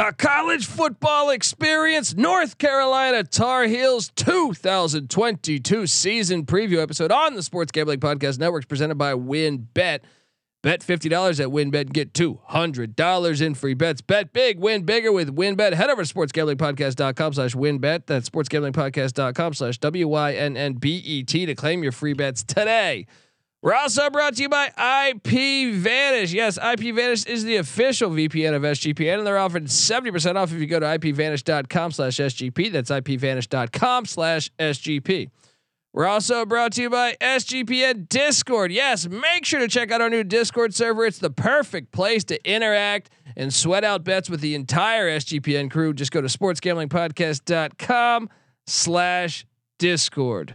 The college football experience, North Carolina Tar Heels 2022 season preview episode on the Sports Gambling Podcast Network, is presented by WynnBET Bet $50 at WynnBET and get $200 in free bets. Bet big, win bigger with WynnBET. Head over to sportsgamblingpodcast.com slash WynnBET. That's sportsgamblingpodcast.com slash W-Y-N-N-B-E-T to claim your free bets today. We're also brought to you by IP Vanish. Yes, IP Vanish is the official VPN of SGPN, and they're offering 70% off if you go to ipvanish.com slash SGP. That's ipvanish.com slash SGP. We're also brought to you by SGPN Discord. Yes, make sure to check out our new Discord server. It's the perfect place to interact and sweat out bets with the entire SGPN crew. Just go to sportsgamblingpodcast.com slash Discord.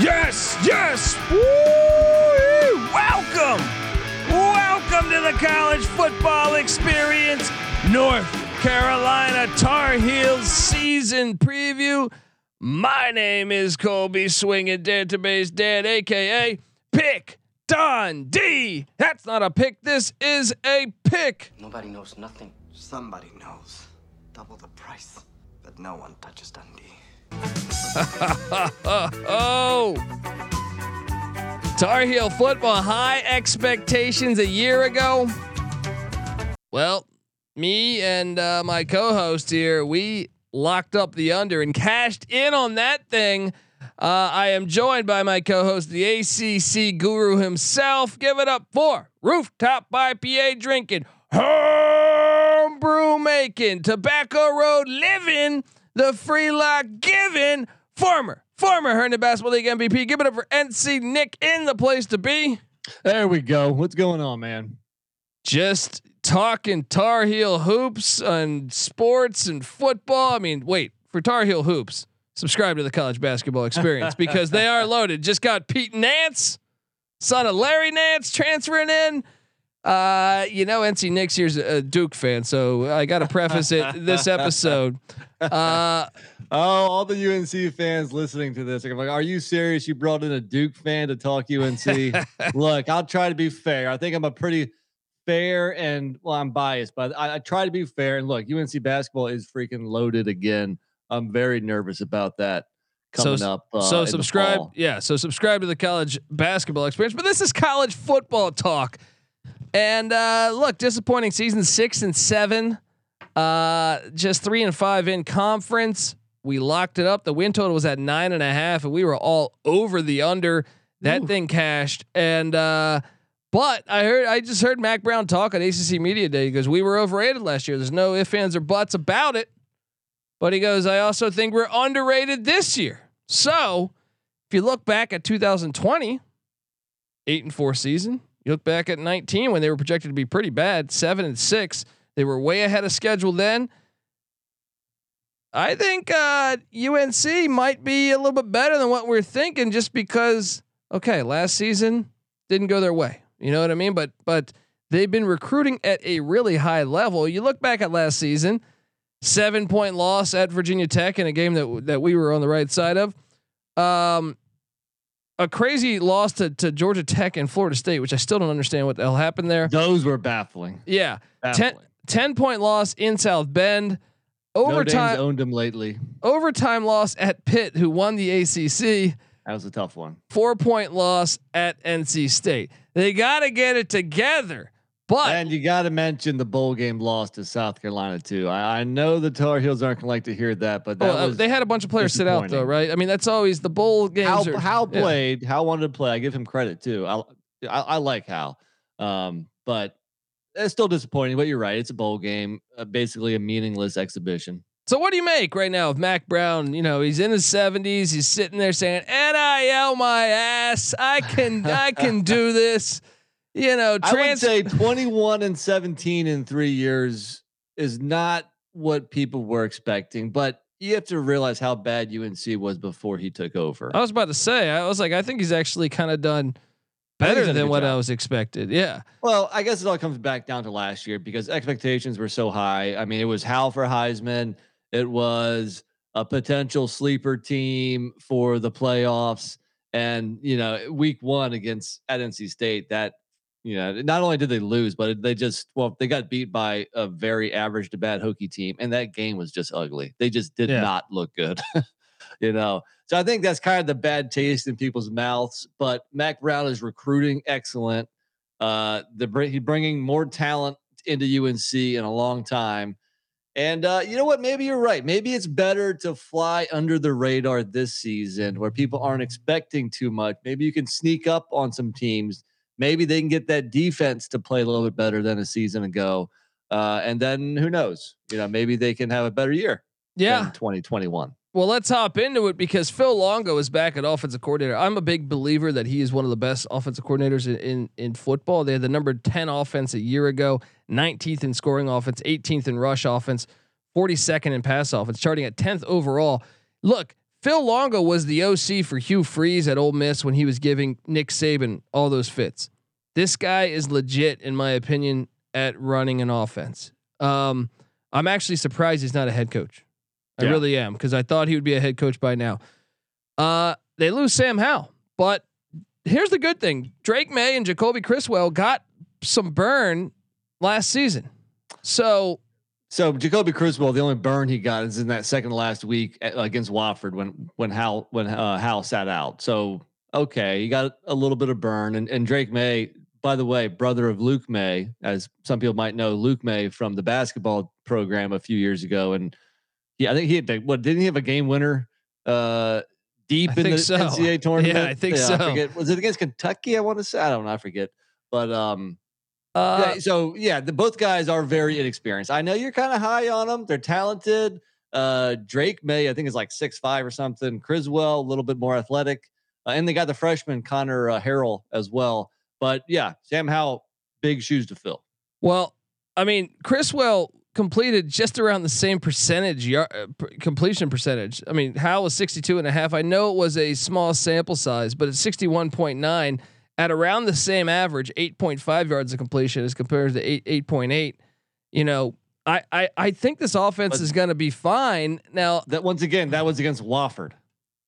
yes, yes. Woo! Welcome. Welcome to the college football experience. North Carolina Tar Heels season preview. My name is Colby Swinging Database Dad, aka Pick Dundee. That's not a pick. This is a pick. Nobody knows nothing. Somebody knows. Double the price, but no one touches Dundee. Oh. Tar Heel football, high expectations a year ago. Well, me and uh, my co host here, we locked up the under and cashed in on that thing. Uh, I am joined by my co host, the ACC guru himself. Give it up for rooftop IPA drinking, homebrew making, tobacco road living, the free lock given. former, former Herndon Basketball League MVP. Give it up for NC Nick in the place to be. There we go. What's going on, man? Just talking Tar Heel hoops and sports and football. I mean, wait for Tar Heel hoops. Subscribe to the college basketball experience because they are loaded. Just got Pete Nance, son of Larry Nance, transferring in. Uh, you know, NC Nick's here's a Duke fan, so I got to preface it this episode. Uh, oh, all the UNC fans listening to this, I'm like, are you serious? You brought in a Duke fan to talk UNC? Look, I'll try to be fair. I think I'm a pretty fair and well, I'm biased, but I, I try to be fair. And look, UNC basketball is freaking loaded again. I'm very nervous about that coming so, up. Uh, so subscribe, yeah. So subscribe to the college basketball experience. But this is college football talk. And uh, look, disappointing season six and seven, uh, just three and five in conference. We locked it up. The win total was at nine and a half, and we were all over the under. That Ooh. thing cashed. And uh, but I heard I just heard Mack Brown talk on ACC Media Day. He goes, "We were overrated last year. There's no ifs, ands, or buts about it." But he goes, "I also think we're underrated this year." So, if you look back at 2020, eight and four season, you look back at 19 when they were projected to be pretty bad, seven and six. They were way ahead of schedule then. I think uh, UNC might be a little bit better than what we're thinking, just because okay, last season didn't go their way. You know what I mean? But but they've been recruiting at a really high level. You look back at last season, seven point loss at Virginia Tech in a game that that we were on the right side of. Um, a crazy loss to, to Georgia Tech and Florida State, which I still don't understand what the hell happened there. Those were baffling. Yeah. Baffling. 10, 10 point loss in South Bend. Overtime owned them lately. Overtime loss at Pitt, who won the ACC. That was a tough one. Four point loss at NC State. They got to get it together. But and you got to mention the bowl game loss to South Carolina too. I, I know the Tar Heels aren't gonna like to hear that, but that well, uh, they had a bunch of players sit out though, right? I mean, that's always the bowl games. How, are, Howell played, yeah. Howell wanted to play. I give him credit too. I I, I like Howell, um, but it's still disappointing. But you're right; it's a bowl game, uh, basically a meaningless exhibition. So what do you make right now of Mack Brown? You know, he's in his 70s. He's sitting there saying, "NIL my ass. I can I can do this." You know, trans- I would say 21 and 17 in three years is not what people were expecting, but you have to realize how bad UNC was before he took over. I was about to say, I was like, I think he's actually kind of done I think he's better than what job. I was expected. Yeah. Well, I guess it all comes back down to last year because expectations were so high. I mean, it was Howell for Heisman. It was a potential sleeper team for the playoffs. And, you know, week one against at NC State, that, know, not only did they lose, but they just, well, they got beat by a very average to bad Hokie team. And that game was just ugly. They just did Yeah. not look good, you know. So I think that's kind of the bad taste in people's mouths. But Mack Brown is recruiting excellent. Uh, the br- he bringing more talent into UNC in a long time. And uh, you know what? Maybe you're right. Maybe it's better to fly under the radar this season where people aren't expecting too much. Maybe you can sneak up on some teams. Maybe they can get that defense to play a little bit better than a season ago. Uh, and then who knows? You know, maybe they can have a better year Yeah. 2021. Well, let's hop into it because Phil Longo is back at offensive coordinator. I'm a big believer that he is one of the best offensive coordinators in, in, in football. They had the number 10 offense a year ago, 19th in scoring offense, 18th in rush offense, 42nd in pass offense, charting at 10th overall. Look, Phil Longo was the OC for Hugh Freeze at Ole Miss when he was giving Nick Saban all those fits. This guy is legit, in my opinion, at running an offense. Um, I'm actually surprised he's not a head coach. I Yeah. really am because I thought he would be a head coach by now. Uh, they lose Sam Howell, but here's the good thing: Drake Maye and Jacolby Criswell got some burn last season. So So Jacolby Criswell, the only burn he got is in that second last week against Wofford when when Howell when uh, Howell sat out. So okay, he got a little bit of burn. And, and Drake Maye, by the way, brother of Luke Maye, as some people might know, Luke Maye from the basketball program a few years ago, and yeah, I think he had what didn't he have a game winner uh, deep I in the so. NCAA tournament? Yeah, I think so. forget. Was it against Kentucky? I want to say I don't know. I forget, but um. uh, Yeah, so yeah, the both guys are very inexperienced. I know you're kind of high on them. They're talented. Uh, Drake Maye, I think, is like six five or something. Criswell, a little bit more athletic, uh, and they got the freshman Connor uh, Harrell as well. But yeah, Sam Howell, big shoes to fill. well, I mean, Criswell completed just around the same percentage yar- uh, completion percentage. I mean, Howell was 62 and a half. I know it was a small sample size, but it's 61.9 at around the same average, 8.5 yards of completion as compared to 8 8.8. You know, I I I think this offense But- is going to be fine. Now, That once again, that was against Wofford.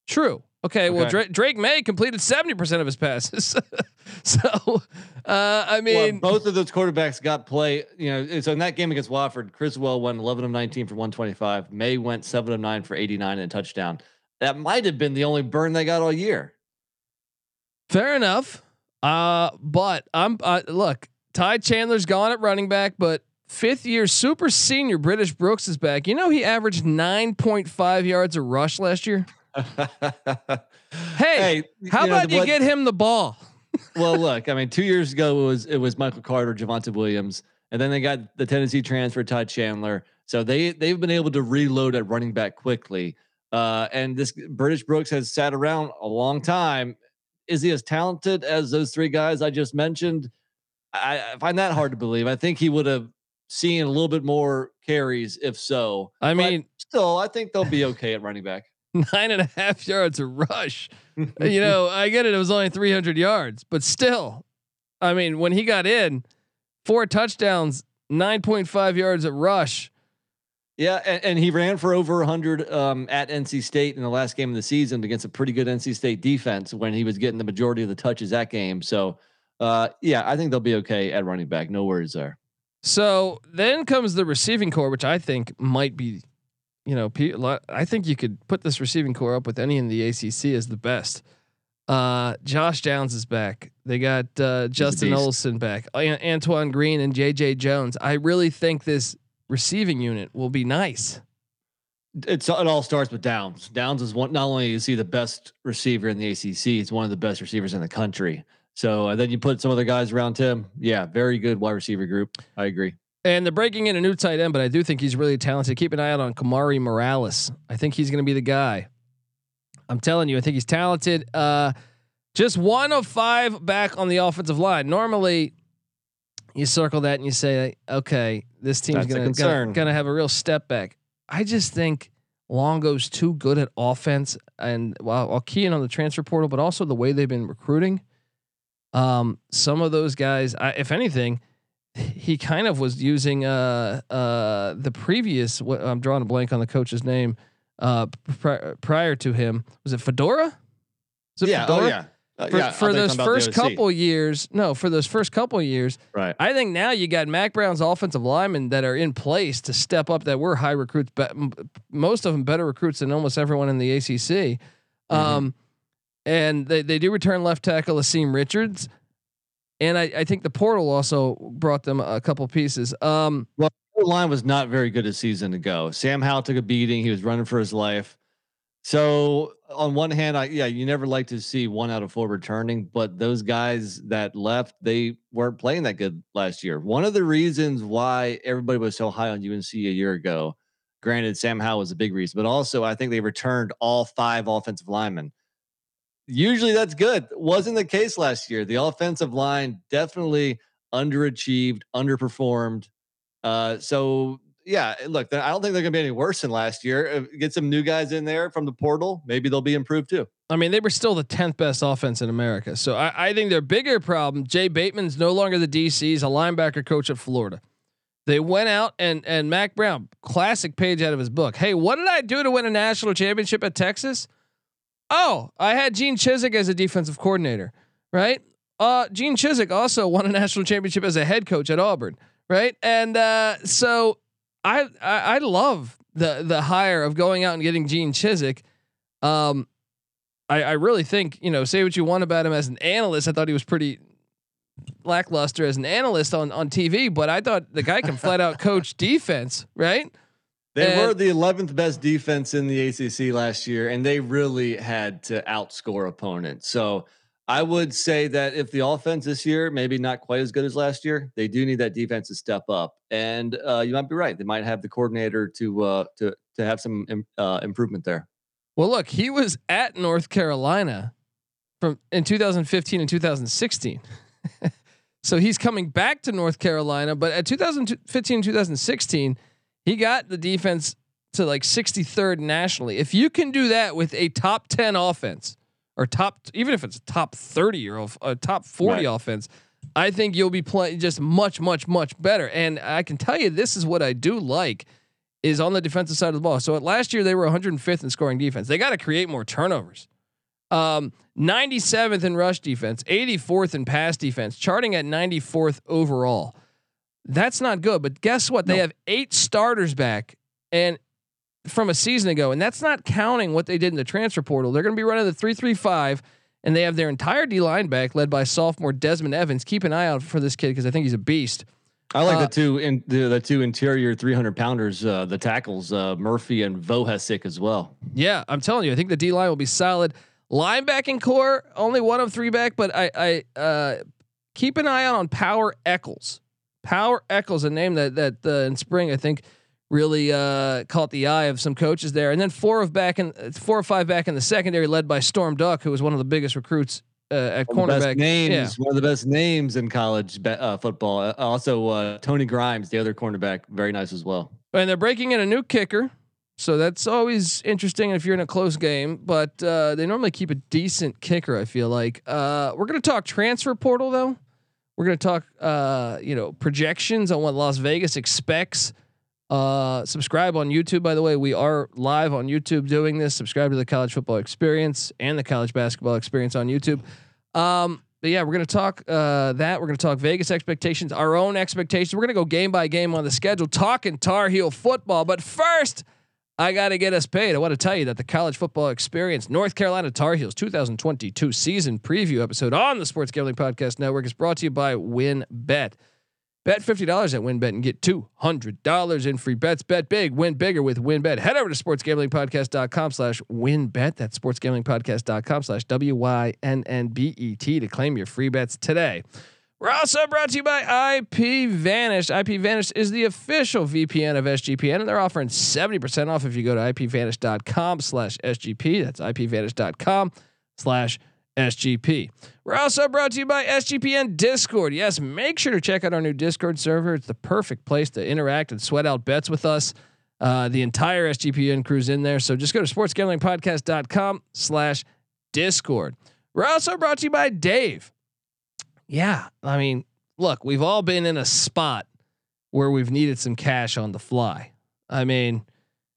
True. Okay. Well, Drake, Drake Maye completed seventy percent of his passes. so, uh, I mean, well, both of those quarterbacks got play. You know, so in that game against Wofford, Criswell went 11 of 19 for 125. Maye went seven of nine for 89 and a touchdown. That might have been the only burn they got all year. fair enough. Uh, but I'm uh, look. Ty Chandler's gone at running back, but fifth year super senior British Brooks is back. You know he averaged nine point five yards a rush last year. Hey, How you know, about you what- get him the ball? well, look, I mean, two years ago it was it was Michael Carter, Javonte Williams, and then they got the Tennessee transfer Todd Chandler. So they they've been able to reload at running back quickly. Uh, and this British Brooks has sat around a long time. Is he as talented as those three guys I just mentioned? I, I find that hard to believe. I think he would have seen a little bit more carries if so. I But mean, still, I think they'll be okay at running back. nine and a half yards a rush. you know, I get it. It was only 300 yards, but still, I mean, when he got in, four touchdowns, 9.5 yards at rush. Yeah, and, and he ran for over 100 um, at NC State in the last game of the season against a pretty good NC State defense when he was getting the majority of the touches that game. So, uh, yeah, I think they'll be okay at running back. No worries there. So then comes the receiving core, which I think might be, you know, I think you could put this receiving core up with any in the ACC as the best. Uh, Josh Downs is back. They got uh, Justin. Olson back, An- Antoine Green, and JJ Jones. I really think this receiving unit will be nice. It's it all starts with Downs. Downs is one. Not only is he the best receiver in the ACC, he's one of the best receivers in the country. So, and then you put some other guys around him. Yeah, very good wide receiver group. I agree. And they're breaking in a new tight end, but I do think he's really talented. Keep an eye out on Kamari Morales. I think he's going to be the guy. I'm telling you, I think he's talented. Uh, just one of five back on the offensive line. Normally, you circle that and you say, okay, this team's gonna gonna have a real step back. I just think Longo's too good at offense, and while, while keying on the transfer portal, but also the way they've been recruiting. Um, some of those guys, I, if anything, he kind of was using uh uh the previous. What I'm drawing a blank on the coach's name. Uh, pri- prior to him, was it Fedora? It yeah. Fedora? Oh yeah. Uh, For, yeah, for those I'm about the first couple years, no, for those first couple years, Right. I think now you got Mack Brown's offensive linemen that are in place to step up. That were high recruits, but most of them better recruits than almost everyone in the ACC. Mm-hmm. Um, and they they do return left tackle Asim Richards, and I, I think the portal also brought them a couple pieces. Um, The line was not very good a season ago. Sam Howell took a beating. He was running for his life. So on one hand, I yeah, you never like to see one out of four returning, but those guys that left, they weren't playing that good last year. One of the reasons why everybody was so high on UNC a year ago, granted, Sam Howell was a big reason, but also I think they returned all five offensive linemen. Usually that's good. Wasn't the case last year. The offensive line definitely underachieved, underperformed. Uh, so yeah, look, I don't think they're going to be any worse than last year. Uh, Get some new guys in there from the portal, maybe they'll be improved too. I mean, they were still the tenth best offense in America. So I, I think their bigger problem. Jay Bateman's no longer the DC. He's a linebacker coach at Florida. They went out and and Mack Brown, classic page out of his book. Hey, what did I do to win a national championship at Texas? Oh, I had Gene Chizik as a defensive coordinator, right? Uh, Gene Chizik also won a national championship as a head coach at Auburn, right? And uh, so I, I I love the the hire of going out and getting Gene Chizik. Um, I, I really think you know say what you want about him as an analyst. I thought he was pretty lackluster as an analyst on on TV, but I thought the guy can flat out coach defense, right? They And- were the 11th best defense in the ACC last year, and they really had to outscore opponents. So I would say that if the offense this year maybe not quite as good as last year, they do need that defense to step up. And uh, you might be right; they might have the coordinator to uh, to to have some uh, improvement there. Well, look, he was at North Carolina from in 2015 and 2016. so he's coming back to North Carolina, but at 2015 and 2016, he got the defense to like 63rd nationally. If you can do that with a top 10 offense or top even if it's a top 30 or a top 40 Right. offense, I think you'll be playing just much much much better. And I can tell you this is what I do like is on the defensive side of the ball. So last year they were 105th in scoring defense. They got to create more turnovers. Um, 97th in rush defense, 84th in pass defense, charting at 94th overall. That's not good. But guess what? They No. have eight starters back and from a season ago, and that's not counting what they did in the transfer portal. They're going to be running the 335 and they have their entire D line back led by sophomore Desmond Evans. Keep an eye out for this kid because I think he's a beast. I like Uh, the two in the, the two interior 300 pounders, uh, the tackles, uh, Murphy and Vohasek as well. Yeah, I'm telling you, I think the D line will be solid. Linebacking core, only one of three back, but I, I uh, keep an eye out on Power Echols. Power Echols, a name that that uh, in spring I think really uh, caught the eye of some coaches there, and then four of back in four or five back in the secondary, led by Storm Duck, who was one of the biggest recruits uh, at One cornerback. names, Yeah. one of the best names in college uh, football. Uh, also, uh, Tony Grimes, the other cornerback, very nice as well. And they're breaking in a new kicker. So that's always interesting if you're in a close game, but uh, they normally keep a decent kicker. I feel like uh, we're going to talk transfer portal though. We're going to talk, uh, you know, projections on what Las Vegas expects. Uh, subscribe on YouTube. By the way, we are live on YouTube doing this. Subscribe to the College Football Experience and the College Basketball Experience on YouTube. Um, but yeah, we're gonna talk uh, that. We're gonna talk Vegas expectations, our own expectations. We're gonna go game by game on the schedule, talking Tar Heel football. But first, I got to get us paid. I want to tell you that the College Football Experience North Carolina Tar Heels 2022 season preview episode on the Sports Gambling Podcast Network is brought to you by WynnBET. Bet $50 at WynnBET and get $200 in free bets. Bet big, win bigger with WynnBET. Head over to sportsgamblingpodcast.com slash WynnBET. That's sportsgamblingpodcast.com slash W-Y-N-N-B-E-T to claim your free bets today. We're also brought to you by IP Vanish. IP Vanish is the official VPN of SGPN, and they're offering 70% off if you go to ipvanish.com slash SGP. That's ipvanish.com slash SGP. We're also brought to you by SGPN Discord. Yes, make sure to check out our new Discord server. It's the perfect place to interact and sweat out bets with us. Uh, the entire SGPN crew's in there. So just go to sportsgamblingpodcast.com slash discord. We're also brought to you by Dave. Yeah. I mean, look, we've all been in a spot where we've needed some cash on the fly. I mean,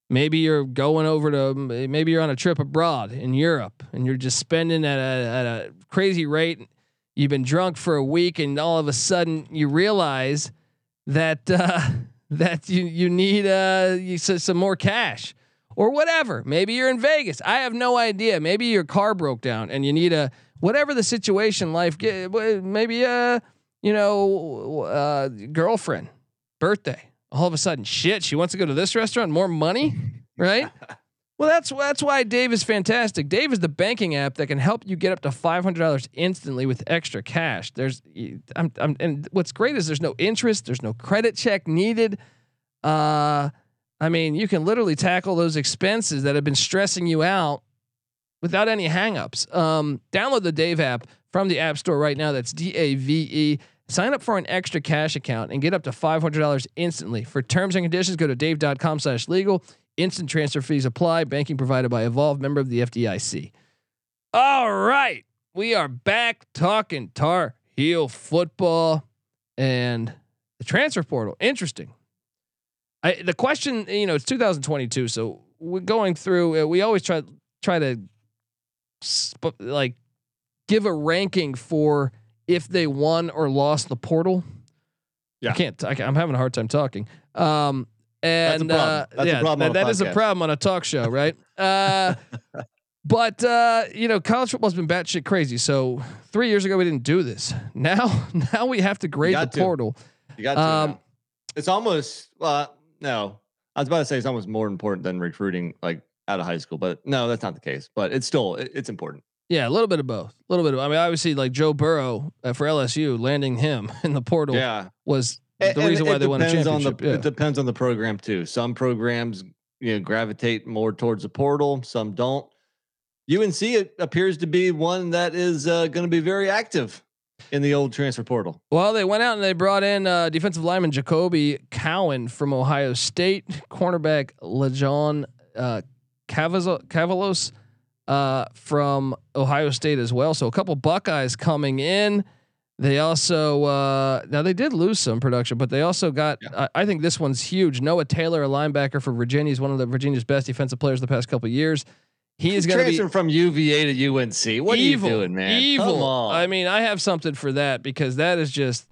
maybe you're going over to maybe you're on a trip abroad in Europe and you're just spending at a, at a crazy rate. You've been drunk for a week and all of a sudden you realize that uh, that you you need uh you, some more cash or whatever. Maybe you're in Vegas. I have no idea. Maybe your car broke down and you need a whatever the situation life maybe a you know uh girlfriend birthday all of a sudden, shit, she wants to go to this restaurant, more money, right? well, that's that's why Dave is fantastic. Dave is the banking app that can help you get up to five hundred dollars instantly with extra cash. There's, I'm, I'm, and what's great is there's no interest, there's no credit check needed. Uh, I mean, you can literally tackle those expenses that have been stressing you out without any hangups. Um, download the Dave app from the App Store right now. That's D A V E. Sign up for an extra cash account and get up to $500 instantly. For terms and conditions, go to dave.com slash legal. Instant transfer fees apply. Banking provided by Evolve, member of the FDIC. All right. We are back talking Tar Heel football and the transfer portal. Interesting. I, the question, you know, it's 2022, so we're going through. Uh, we always try try to sp- like give a ranking for if they won or lost the portal. Yeah, I can't. I, am having a hard time talking. Um, and uh, yeah, that, that is a problem on a talk show, right? uh, but uh, you know, college football's been batshit crazy. So three years ago we didn't do this. Now, now we have to grade the to. portal. You got to. Um, it's almost. Uh, no, I was about to say it's almost more important than recruiting, like out of high school. But no, that's not the case. But it's still it, it's important. Yeah, a little bit of both. A little bit of. I mean, obviously, like Joe Burrow uh, for LSU, landing him in the portal. Yeah. was the and, reason why they won a championship. The, yeah. It depends on the program too. Some programs you know gravitate more towards the portal. Some don't. UNC it appears to be one that is uh, going to be very active in the old transfer portal. Well, they went out and they brought in uh, defensive lineman Jacolbe Cowan from Ohio State, cornerback Lejon uh, Cavazos uh, from Ohio State as well. So a couple Buckeyes coming in. They also uh, now they did lose some production, but they also got. Yeah. I, I, think this one's huge. Noah Taylor, a linebacker for Virginia, is one of the Virginia's best defensive players the past couple years. He is going to be from UVA to UNC. What evil, are you doing, man? Evil. I mean, I have something for that because that is just.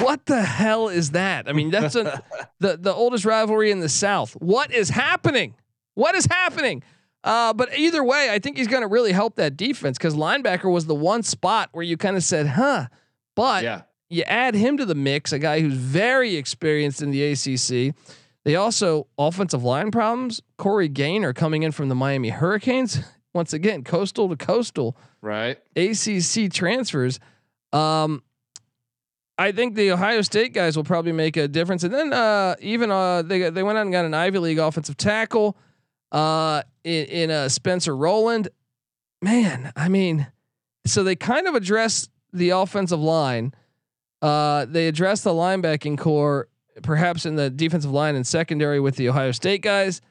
What the hell is that? I mean, that's a, the the oldest rivalry in the South. What is happening? What is happening? Uh, but either way, I think he's going to really help that defense because linebacker was the one spot where you kind of said, huh. But yeah. you add him to the mix, a guy who's very experienced in the ACC. They also offensive line problems. Corey Gaynor coming in from the Miami Hurricanes. Once again, coastal to coastal. Right. ACC transfers. Um, I think the Ohio State guys will probably make a difference. And then uh, even uh, they they went out and got an Ivy League offensive tackle uh, in, in uh, Spencer Rolland. Man, I mean, so they kind of address the offensive line. Uh, they address the linebacking core, perhaps in the defensive line and secondary with the Ohio State guys.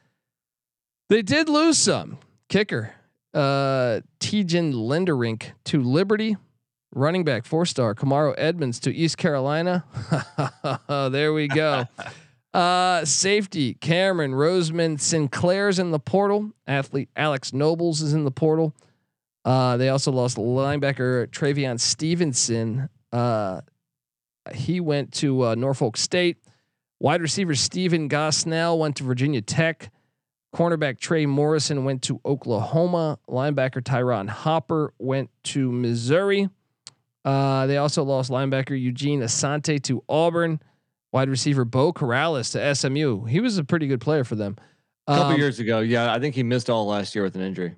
They did lose some kicker, uh, Tejan Linderink to Liberty, running back four star Kamaro Edmonds to East Carolina. there we go. Uh, safety Cameron Roseman Sinclair's in the portal. Athlete Alex Nobles is in the portal. Uh, they also lost linebacker Travion Stevenson. Uh, he went to uh, Norfolk State. Wide receiver Stephen Gosnell went to Virginia Tech. Cornerback Trey Morrison went to Oklahoma. Linebacker Tyron Hopper went to Missouri. Uh, they also lost linebacker Eugene Asante to Auburn. Wide receiver Beau Corrales to SMU. He was a pretty good player for them. A couple um, years ago, yeah, I think he missed all last year with an injury.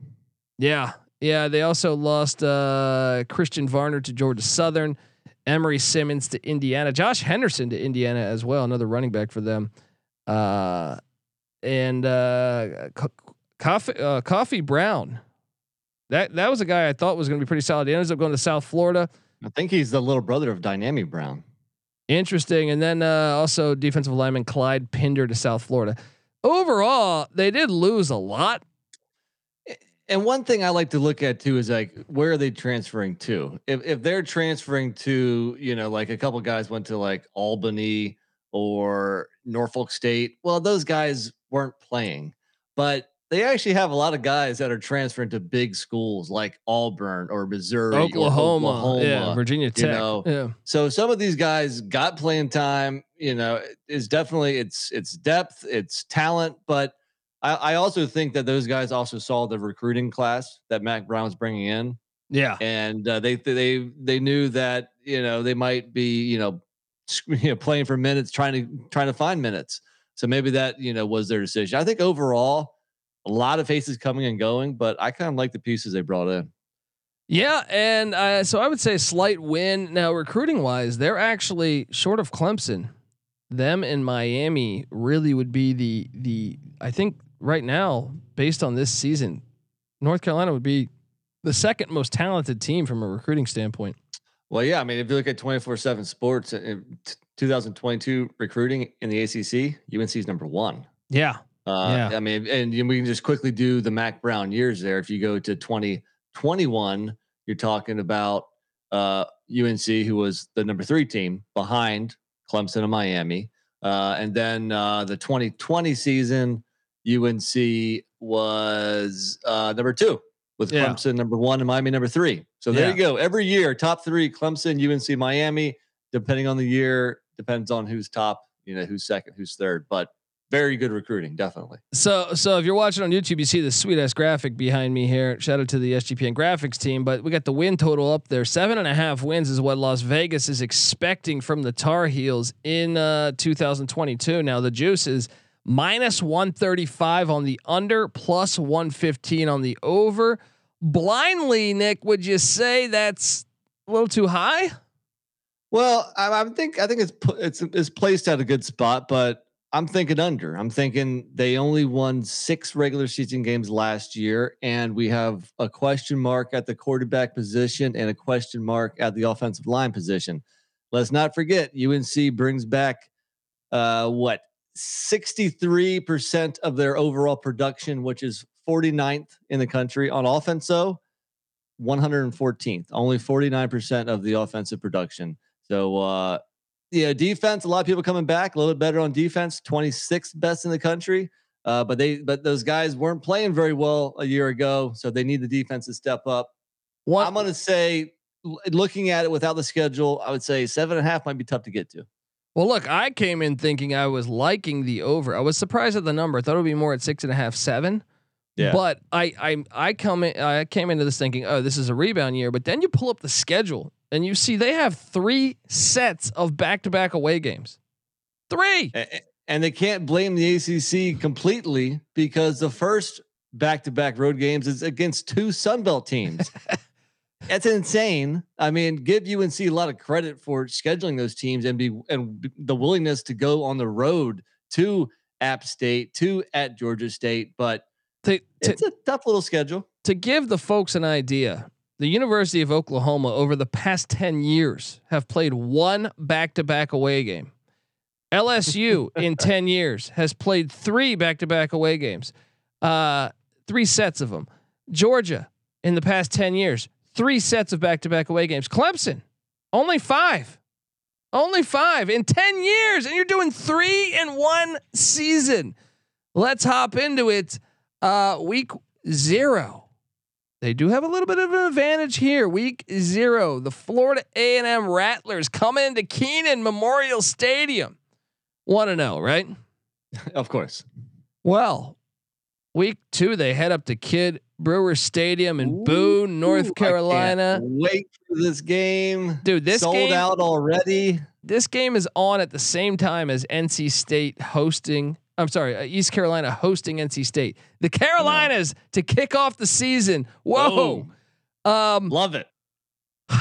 Yeah, yeah. They also lost uh, Christian Varner to Georgia Southern, Emery Simmons to Indiana, Josh Henderson to Indiana as well, another running back for them, uh, and uh, Khafre uh, Khafre Brown that that was a guy I thought was going to be pretty solid. He ends up going to South Florida. I think he's the little brother of Dyami Brown. Interesting. And then uh, also defensive lineman Clyde Pinder to South Florida. Overall, they did lose a lot. And one thing I like to look at too is like where are they transferring to? If if they're transferring to, you know, like a couple guys went to like Albany or Norfolk State, well, those guys weren't playing. But they actually have a lot of guys that are transferring to big schools like Auburn or Missouri, Oklahoma, or Oklahoma yeah, Virginia Tech. know, yeah. So some of these guys got playing time. You know, is definitely it's it's depth, it's talent, but I, I also think that those guys also saw the recruiting class that Mack Brown's bringing in, Yeah. and uh, they they they knew that you know they might be you know, you know playing for minutes, trying to trying to find minutes. So maybe that you know was their decision. I think overall, a lot of faces coming and going, but I kind of like the pieces they brought in. Yeah, and uh, so I would say slight win. Now, recruiting wise, they're actually short of Clemson. Them in Miami really would be the the. I think right now, based on this season, North Carolina would be the second most talented team from a recruiting standpoint. Well, yeah, I mean, if you look at twenty four seven sports 2022 recruiting in the ACC, UNC is number one. Yeah, Uh, Yeah. I mean, and we can just quickly do the Mack Brown years there. If you go to 2021, you're talking about uh, UNC, who was the number three team behind Clemson and Miami. Uh, and then uh, the 2020 season, UNC was uh, number two with Yeah. Clemson number one and Miami number three. So there Yeah. you go. Every year, top three: Clemson, UNC, Miami. Depending on the year, depends on who's top. You know, who's second, who's third. But very good recruiting, definitely. So, so if you're watching on YouTube, you see the sweet ass graphic behind me here. Shout out to the SGPN graphics team. But we got the win total up there. Seven and a half wins is what Las Vegas is expecting from the Tar Heels in uh, 2022. Now the juice is minus 135 on the under, plus 115 on the over. Blindly, Nick, would you say that's a little too high? Well, I, I think I think it's it's it's placed at a good spot, but I'm thinking under. I'm thinking they only won six regular season games last year, and we have a question mark at the quarterback position and a question mark at the offensive line position. Let's not forget, UNC brings back uh, what 63% of their overall production, which is 49th in the country on offense. So 114th, only 49% of the offensive production. So uh yeah, defense, a lot of people coming back, a little bit better on defense, 26th best in the country. Uh, but they but those guys weren't playing very well a year ago, so they need the defense to step up. One, I'm gonna say looking at it without the schedule, I would say seven and a half might be tough to get to. Well, look, I came in thinking I was liking the over. I was surprised at the number. I thought it would be more at six and a half, seven. Yeah. But I I I come in, I came into this thinking, oh, this is a rebound year. But then you pull up the schedule and you see they have three sets of back to back away games. Three. And they can't blame the ACC completely because the first back-to-back road games is against two Sunbelt teams. That's insane. I mean, give UNC a lot of credit for scheduling those teams and be and the willingness to go on the road to App State, to at Georgia State, but To, to, it's a tough little schedule. to give the folks an idea, the University of Oklahoma over the past 10 years have played one back to back away game. LSU in 10 years has played three back to back away games, uh, three sets of them. Georgia in the past 10 years, three sets of back to back away games. Clemson, only five. Only five in 10 years, and you're doing three in one season. Let's hop into it. Uh, week zero. They do have a little bit of an advantage here. Week zero, the Florida A&M Rattlers coming into Kenan Memorial Stadium. Want to know, right? Of course. Well, week two, they head up to Kidd Brewer Stadium in Boone, Ooh, I North Carolina. Wait for this game. Dude, this sold game, out already. this game is on at the same time as NC State hosting. I'm sorry, uh, East Carolina hosting NC State. The Carolinas to kick off the season. Whoa. Um, Love it.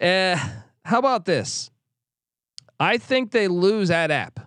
eh, how about this? I think they lose at app.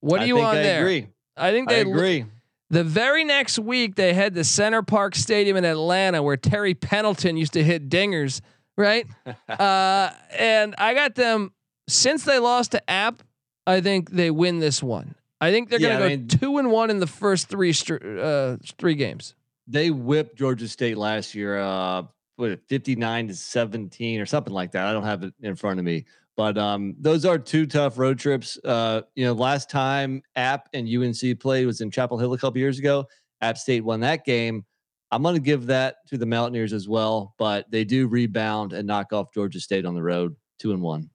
What do I you on I there? Agree. I think I they lo- agree. The very next week, they head to Center Parc Stadium in Atlanta where Terry Pendleton used to hit dingers, right? uh, and I got them since they lost to App. I think they win this one. I think they're Yeah, going to go mean- two and one in the first three str- uh, three games. they whipped Georgia State last year, uh, what, 59 to 17 or something like that. I don't have it in front of me. But um, those are two tough road trips. Uh, you know, last time App and UNC played was in Chapel Hill a couple years ago. App State won that game. I'm going to give that to the Mountaineers as well, but they do rebound and knock off Georgia State on the road, two and one.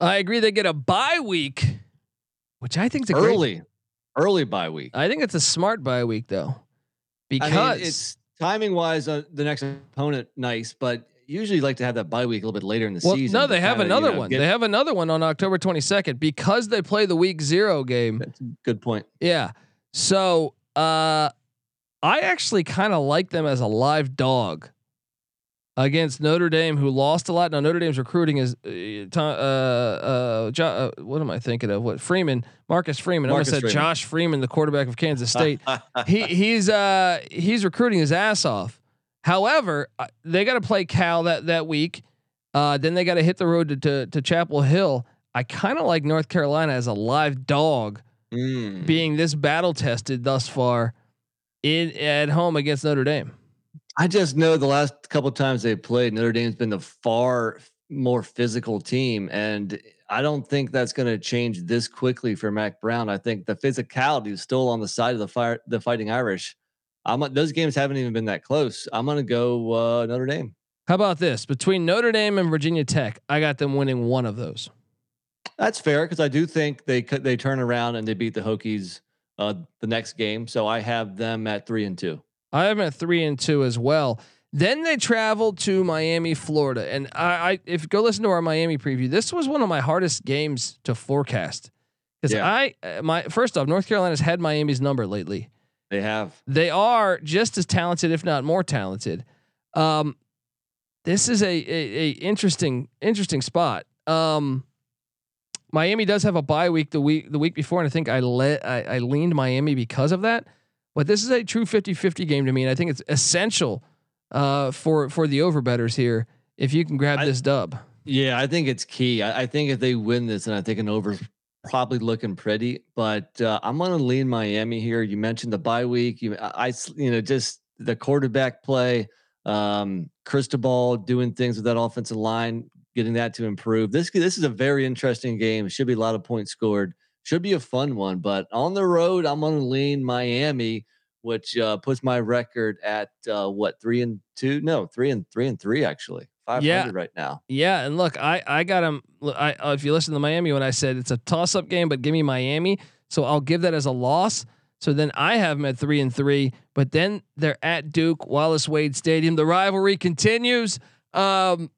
I agree. They get a bye week, which I think is a great. Early, early bye week. I think it's a smart bye week though, because I mean, it's timing wise, uh, the next opponent nice, but usually you like to have that bye week a little bit later in the well, season. no, they have kinda, you another know, one. get- they have another one on October 22nd because they play the week zero game. That's a good point. Yeah. So uh I actually kind of like them as a live dog against Notre Dame, who lost a lot. Now Notre Dame's recruiting is uh, uh, uh, jo- uh what am I thinking of? What Freeman, Marcus Freeman. I almost said Freeman. Josh Freeman, the quarterback of Kansas State. he he's uh he's recruiting his ass off. However, uh, they got to play Cal that that week. Uh, then they got to hit the road to, to to Chapel Hill. I kind of like North Carolina as a live dog Mm. being this battle tested thus far in at home against Notre Dame. I just know the last couple of times they played, Notre Dame's been the far more physical team, and I don't think that's going to change this quickly for Mack Brown. I think the physicality is still on the side of the fire, the Fighting Irish. I'm those games haven't even been that close. I'm going to go uh, Notre Dame. How about this? Between Notre Dame and Virginia Tech, I got them winning one of those. That's fair because I do think they could they turn around and they beat the Hokies uh, the next game. So I have them at three and two. I have them at three and two as well. Then they traveled to Miami, Florida, and I, I if you go listen to our Miami preview, this was one of my hardest games to forecast because Yeah. I uh, my first off, North Carolina's had Miami's number lately. They have They are just as talented, if not more talented. Um, this is a, a, a interesting interesting spot. Um, Miami does have a bye week the week the week before, and I think I let I, I leaned Miami because of that. But this is a true 50-50 game to me, and I think it's essential uh, for for the overbetters here if you can grab I- this dub. Yeah, I think it's key. I, I think if they win this, and I think an over's probably looking pretty, but uh, I'm going to lean Miami here. You mentioned the bye week. You, I, you know, just the quarterback play, um, Cristobal doing things with that offensive line, getting that to improve. This this is a very interesting game. Should be a lot of points scored. Should be a fun one. But on the road, I'm going to lean Miami, which uh, puts my record at uh, what three and two? No, three and three and three actually. 500 Yeah. right now. Yeah, and look, I I got him. I uh, if you listen to Miami when I said it's a toss up game, but give me Miami, so I'll give that as a loss. So then I have them at three and three, but then they're at Duke Wallace Wade Stadium. The rivalry continues. Um,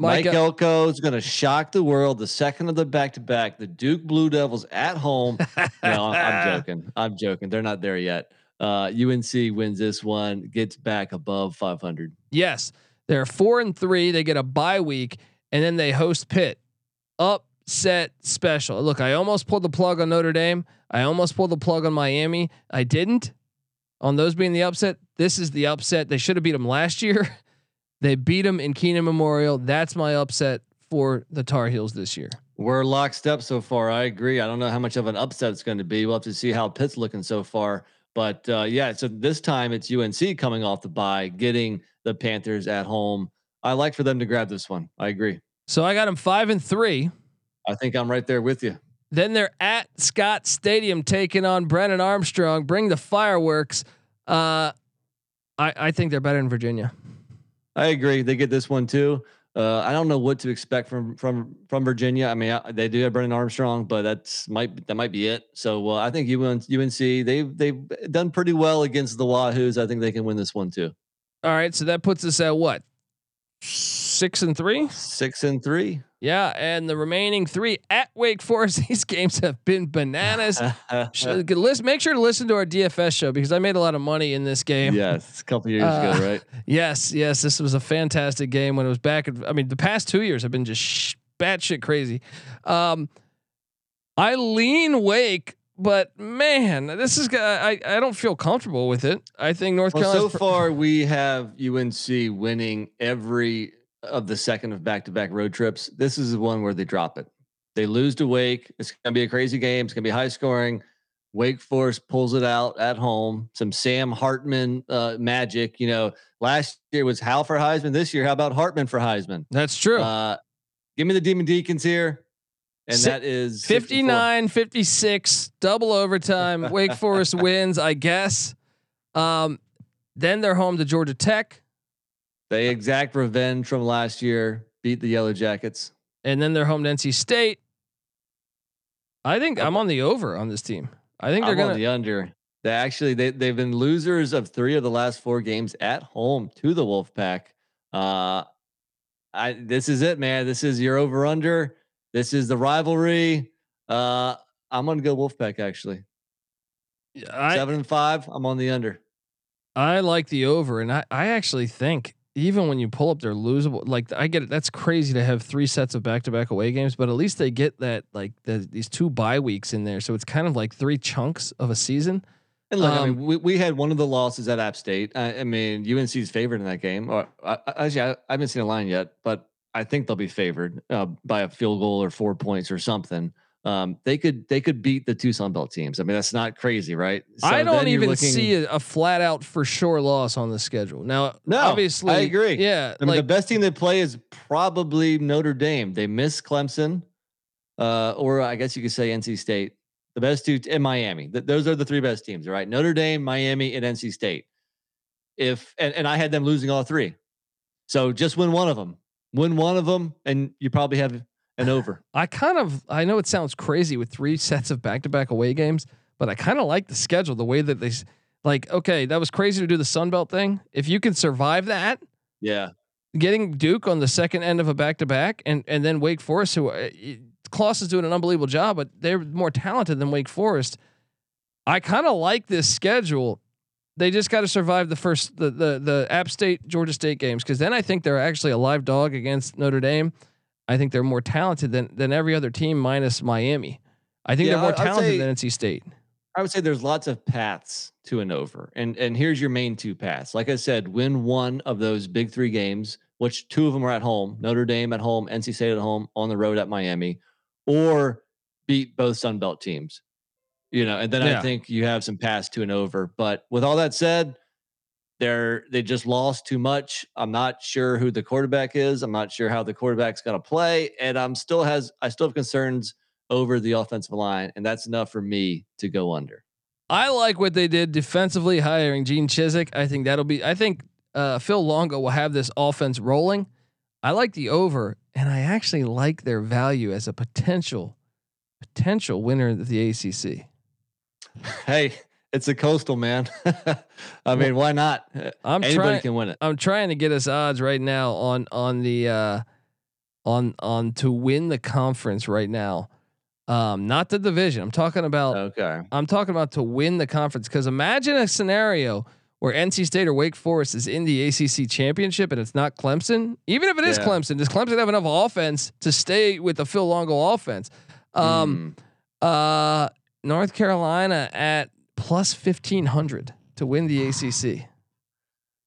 Mike Mike, Elko is going to shock the world. The second of the back to back, the Duke Blue Devils at home. no, I'm, I'm joking. I'm joking. They're not there yet. Uh, UNC wins this one, gets back above 500. Yes, they're four and three. They get a bye week, and then they host Pitt. Upset special. Look, I almost pulled the plug on Notre Dame. I almost pulled the plug on Miami. I didn't. On those being the upset, this is the upset. They should have beat them last year. They beat them in Kenan Memorial. That's my upset for the Tar Heels this year. We're locked up so far. I agree. I don't know how much of an upset it's going to be. We'll have to see how Pitt's looking so far. But uh, yeah, so this time it's UNC coming off the bye, getting the Panthers at home. I like for them to grab this one. I agree. So I got them five and three. I think I'm right there with you. Then they're at Scott Stadium taking on Brennan Armstrong. Bring the fireworks. Uh, I I think they're better in Virginia. I agree. They get this one too. Uh, I don't know what to expect from from from Virginia. I mean, I, they do have Brennan Armstrong, but that's might that might be it. So uh, I think UNC, they've they've done pretty well against the Wahoos. I think they can win this one too. All right, so that puts us at what? Six and three. Six and three. Yeah, and the remaining three at Wake Forest. These games have been bananas. Listen, make sure to listen to our DFS show because I made a lot of money in this game. yes, a couple years Uh, ago, right? Yes, yes, this was a fantastic game when it was back. At, I mean, the past two years have been just sh- batshit crazy. Um, I lean Wake, but man, this is I I don't feel comfortable with it. I think North Well, Carolina. so far we have UNC winning every of the second of back-to-back road trips. This is the one where they drop it. They lose to Wake. It's gonna be a crazy game. It's gonna be high scoring. Wake Forest pulls it out at home. Some Sam Hartman uh, magic. You know, last year was Howell for Heisman. This year, how about Hartman for Heisman? That's true. Uh, give me the Demon Deacons here, and that is 64. 59 56 double overtime wake forest wins i guess um then they're home to georgia tech They exact revenge from last year. Beat the Yellow Jackets. and then they're home to nc state i think i'm on the over on this team i think they're I'm gonna on the under. They actually they they've been losers of three of the last four games at home to the Wolfpack. Uh, I this is it, man. This is your over under. This is the rivalry. Uh, I'm gonna go Wolfpack actually. I, Seven and five. I'm on the under. I like the over and I, I actually think even when you pull up their losable like i get it that's crazy to have three sets of back-to-back away games but at least they get that like the, these two bye weeks in there so it's kind of like three chunks of a season And look, I Um, mean, we, we had one of the losses at App State. I, I mean, UNC's favored in that game. Or I, I- actually, I, I haven't seen a line yet, but I think they'll be favored uh, by a field goal or four points or something. Um, they could they could beat the two Sun Belt teams. I mean, that's not crazy, right? I So don't even looking- see a, a flat out for sure loss on the schedule. Now, No, obviously, I agree. Yeah, I mean, the best team they play is probably Notre Dame. They miss Clemson, uh, or I guess you could say NC State. The best two in Miami. Th- those are the three best teams, right? Notre Dame, Miami, and NC State. If and, and I had them losing all three, so just win one of them. Win one of them, and you probably have an over. I kind of I know it sounds crazy with three sets of back to back away games, but I kind of like the schedule the way that they like. Okay, that was crazy to do the Sun Belt thing. If you can survive that, Yeah, getting Duke on the second end of a back to back, and and then Wake Forest, who uh, Kloss is doing an unbelievable job, but they're more talented than Wake Forest. I kind of like this schedule. They just got to survive the first the the the App State Georgia State games because then I think they're actually a live dog against Notre Dame. I think they're more talented than than every other team minus Miami. I think Yeah, they're more talented say- than NC State. I would say there's lots of paths to an over, and and here's your main two paths. Like I said, win one of those big three games, which two of them are at home: Notre Dame at home, NC State at home, on the road at Miami, or beat both Sun Belt teams. You know, and then Yeah. I think you have some paths to an over. But with all that said, they're they just lost too much. I'm not sure who the quarterback is. I'm not sure how the quarterback's going to play, and I'm still has I still have concerns over the offensive line, and that's enough for me to go under. I like what they did defensively, hiring Gene Chizik. I think that'll be. I think uh, Phil Longo will have this offense rolling. I like the over, and I actually like their value as a potential potential winner of the ACC. Hey, it's a coastal man. I mean, why not? I'm Anybody trying. can win it. I'm trying to get us odds right now on on the uh, on on to win the conference right now. Um, not the division. I'm talking about. Okay. I'm talking about to win the conference because imagine a scenario where NC State or Wake Forest is in the ACC championship and it's not Clemson. Even if it is Yeah. Clemson, does Clemson have enough offense to stay with the Phil Longo offense? Um, Mm. uh, North Carolina at plus fifteen hundred to win the ACC.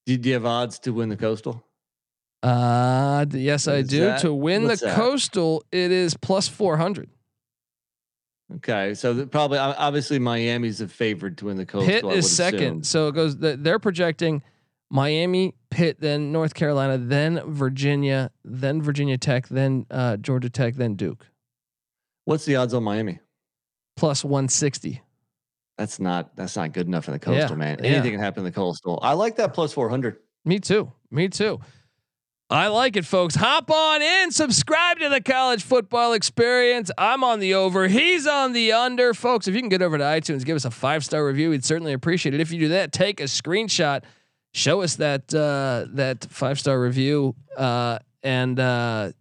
do, do you have odds to win the coastal? Uh, yes, What I do. that? To win What's the that? coastal, it is plus four hundred. Okay, so probably obviously Miami's a favorite to win the coastal. Pitt is second, assume. so it goes. They're projecting Miami, Pitt, then North Carolina, then Virginia, then Virginia Tech, then uh, Georgia Tech, then Duke. What's the odds on Miami? Plus one sixty. That's not that's not good enough in the Yeah, coastal, man. yeah. Anything can happen in the coastal. I like that plus four hundred. Me too. Me too. I like it, folks. Hop on in, subscribe to the college football experience. I'm on the over, he's on the under. Folks, if you can get over to iTunes, give us a five star review, we'd certainly appreciate it. If you do that, take a screenshot, show us that uh, that five star review, uh, and uh,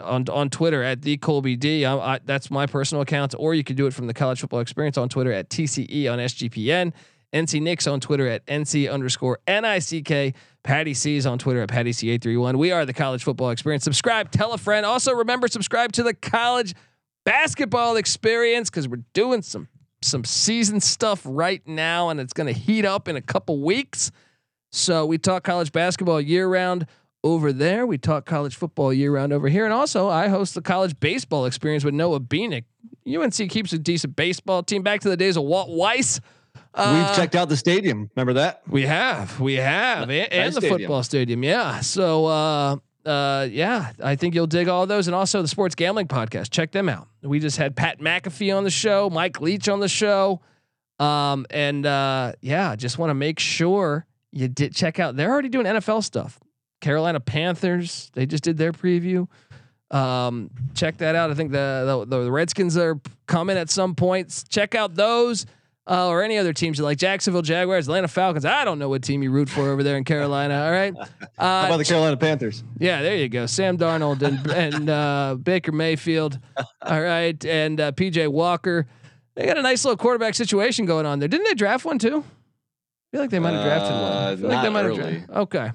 on on Twitter at the Colby D. I, I, that's my personal account, or you can do it from the college football experience on Twitter at TCE on SGPN. NC Nicks on Twitter at NC underscore NICK. Patty C's on Twitter at Patty C831. We are the college football experience. Subscribe, tell a friend. Also, remember, subscribe to the college basketball experience because we're doing some some season stuff right now, and it's going to heat up in a couple weeks. So we talk college basketball year round over there. We talk college football year round over here, and also I host the college baseball experience with Noah Beanick. UNC keeps a decent baseball team. Back to the days of Walt Weiss. Uh, We've checked out the stadium. Remember that? We have, we have, and, and the stadium. football stadium. Yeah. So, uh, uh, yeah, I think you'll dig all those, and also the sports gambling podcast. Check them out. We just had Pat McAfee on the show, Mike Leach on the show, um, and uh, yeah, just want to make sure you did check out. They're already doing NFL stuff. Carolina Panthers, they just did their preview. Um, check that out. I think the, the the Redskins are coming at some points. Check out those uh, or any other teams you like. Jacksonville Jaguars, Atlanta Falcons. I don't know what team you root for over there in Carolina. All right. Uh, How about the Carolina Panthers? Yeah, there you go. Sam Darnold and and uh, Baker Mayfield. All right, and uh, PJ Walker. They got a nice little quarterback situation going on there. Didn't they draft one too? I feel like they might have drafted one. I Uh, feel like they not might have drafted. Okay,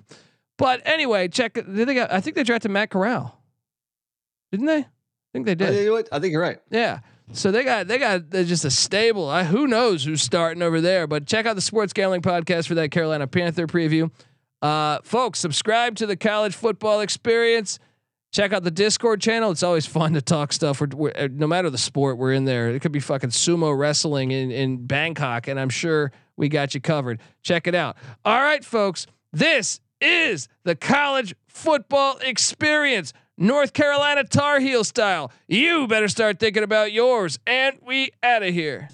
but anyway, check. Did they got? I think they drafted Matt Corral. Didn't they? I think they I, did. you know? I think you're right. Yeah. So they got they got just a stable. I, who knows who's starting over there? But check out the Sports Gambling Podcast for that Carolina Panther preview. Uh, folks, subscribe to the College Football Experience. Check out the Discord channel. It's always fun to talk stuff. We're, we're, uh, no matter the sport, we're in there. It could be fucking sumo wrestling in in Bangkok, and I'm sure we got you covered. Check it out. All right, folks. This is the College Football Experience. North Carolina Tar Heel style. You better start thinking about yours. And we out of here.